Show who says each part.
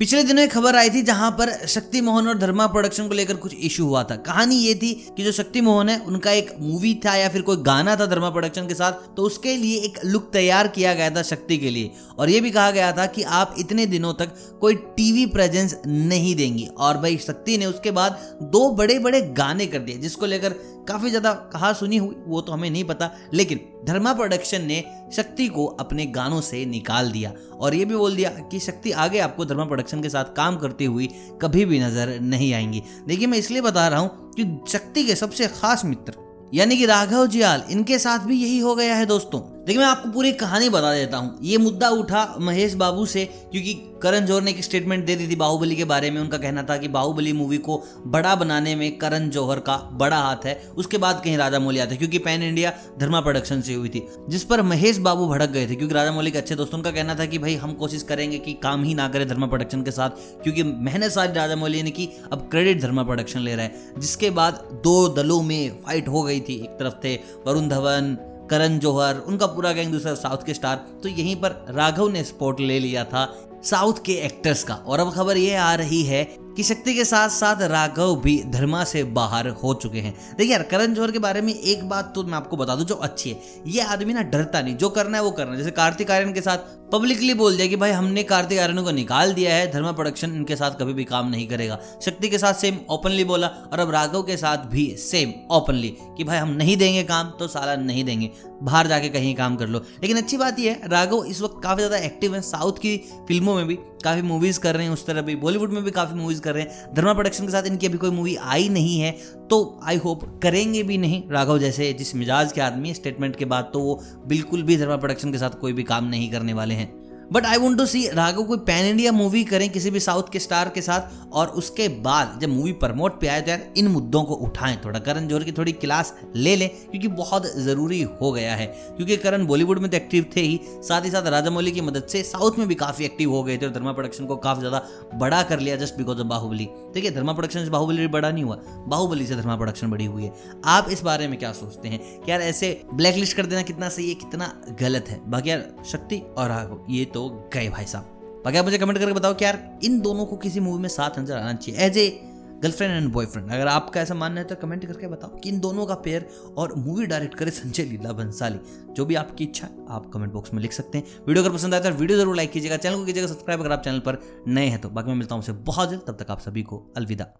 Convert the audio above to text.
Speaker 1: पिछले दिनों एक खबर आई थी जहाँ पर शक्ति मोहन और धर्मा प्रोडक्शन को लेकर कुछ इशू हुआ था। कहानी ये थी कि जो शक्ति मोहन है, उनका एक मूवी था या फिर कोई गाना था धर्मा प्रोडक्शन के साथ तो उसके लिए एक लुक तैयार किया गया था शक्ति के लिए। और ये भी कहा गया था कि आप इतने दिनों तक कोई टीवी प्रेजेंस नहीं देंगी। और भाई शक्ति ने उसके बाद दो बड़े बड़े गाने कर दिए, जिसको लेकर काफ़ी ज़्यादा कहा सुनी हुई, वो तो हमें नहीं पता, लेकिन धर्मा प्रोडक्शन ने शक्ति को अपने गानों से निकाल दिया और ये भी बोल दिया कि शक्ति आगे आपको धर्मा प्रोडक्शन के साथ काम करती हुई कभी भी नज़र नहीं आएँगी। देखिए, मैं इसलिए बता रहा हूँ कि शक्ति के सबसे खास मित्र, यानी कि राघव जियाल, इनके साथ भी यही हो गया है दोस्तों। देखिए मैं आपको पूरी कहानी बता देता हूँ। ये मुद्दा उठा महेश बाबू से, क्योंकि करण जौहर ने एक स्टेटमेंट दे दी थी बाहुबली के बारे में। उनका कहना था कि बाहुबली मूवी को बड़ा बनाने में करण जौहर का बड़ा हाथ है। उसके बाद कहीं राजा मौली आते, क्योंकि पैन इंडिया धर्मा प्रोडक्शन से हुई थी, जिस पर महेश बाबू भड़क गए थे। क्योंकि राजा मौली के अच्छे दोस्तों का कहना था कि भाई, हम कोशिश करेंगे कि काम ही ना करें धर्मा प्रोडक्शन के साथ, क्योंकि मेहनत सारी राजा मौली ने की, अब क्रेडिट धर्मा प्रोडक्शन ले रहा है। जिसके बाद दो दलों में फाइट हो गई थी, एक तरफ़ थे वरुण धवन करण जौहर, उनका पूरा गैंग दूसरा साउथ के स्टार। तो यहीं पर राघव ने स्पॉट ले लिया था। साउथ के एक्टर्स का। और अब खबर ये आ रही है कि शक्ति के साथ साथ राघव भी धर्मा से बाहर हो चुके हैं। देखिए यार, करण जौहर के बारे में एक बात तो मैं आपको बता दूँ जो अच्छी है। ये आदमी ना डरता नहीं, जो करना है वो करना है। जैसे कार्तिक आर्यन के साथ पब्लिकली बोल दिया कि भाई हमने कार्तिक आर्यन को निकाल दिया है, धर्मा प्रोडक्शन इनके साथ कभी भी काम नहीं करेगा। शक्ति के साथ सेम ओपनली बोला और अब राघव के साथ भी सेम ओपनली कि भाई हम नहीं देंगे काम तो साला नहीं देंगे। बाहर जाके कहीं काम कर लो। लेकिन अच्छी बात यह है, राघव इस वक्त काफ़ी ज़्यादा एक्टिव है, साउथ की फ़िल्मों में भी काफ़ी मूवीज़ कर रहे हैं, उस तरह भी बॉलीवुड में भी काफ़ी मूवीज़ कर रहे हैं। धर्मा प्रोडक्शन के साथ इनकी अभी कोई मूवी आई नहीं है तो आई होप करेंगे भी नहीं। राघव जैसे जिस मिजाज के आदमी स्टेटमेंट के बाद तो वो बिल्कुल भी धर्मा प्रोडक्शन के साथ कोई भी काम नहीं करने वाले हैं। But I want to see Raghav कोई पैन इंडिया मूवी करें किसी भी साउथ के स्टार के साथ, और उसके बाद जब मूवी प्रमोट पे आए तो यार इन मुद्दों को उठाएँ। थोड़ा करण जोहर की थोड़ी क्लास ले लें, क्योंकि बहुत ज़रूरी हो गया है। क्योंकि करण बॉलीवुड में तो एक्टिव थे ही। साथ ही साथ राजामौली की मदद से साउथ में भी काफ़ी एक्टिव हो गए थे, और धर्मा प्रोडक्शन को काफ़ी ज़्यादा बड़ा कर लिया जस्ट बिकॉज़ ऑफ़ बाहुबली ठीक है धर्मा प्रोडक्शन से बाहुबली बड़ा नहीं हुआ बाहुबली से धर्मा प्रोडक्शन बड़ी हुई है। आप इस बारे में क्या सोचते हैं कि यार ऐसे ब्लैकलिस्ट कर देना कितना सही है, कितना गलत है? बाकी यार शक्ति और राघव, ये तो गए भाई साहब। बाकी आप मुझे कमेंट करके बताओ कि यार, इन दोनों को किसी मूवी में साथ नज़र आना चाहिए as a girlfriend and boyfriend अगर आपका ऐसा मानना है तो कमेंट करके बताओ कि इन दोनों का पेयर और मूवी डायरेक्ट करे संजय लीला भंसाली। जो भी आपकी इच्छा है, आप कमेंट बॉक्स में लिख सकते हैं। वीडियो अगर पसंद आया तो वीडियो ज़रूर लाइक कीजिएगा। चैनल को कीजिएगा सब्सक्राइब अगर आप चैनल पर नए हैं तो। बाकी मैं मिलता हूँ बहुत जल्द। तब तक आप सभी को अलविदा।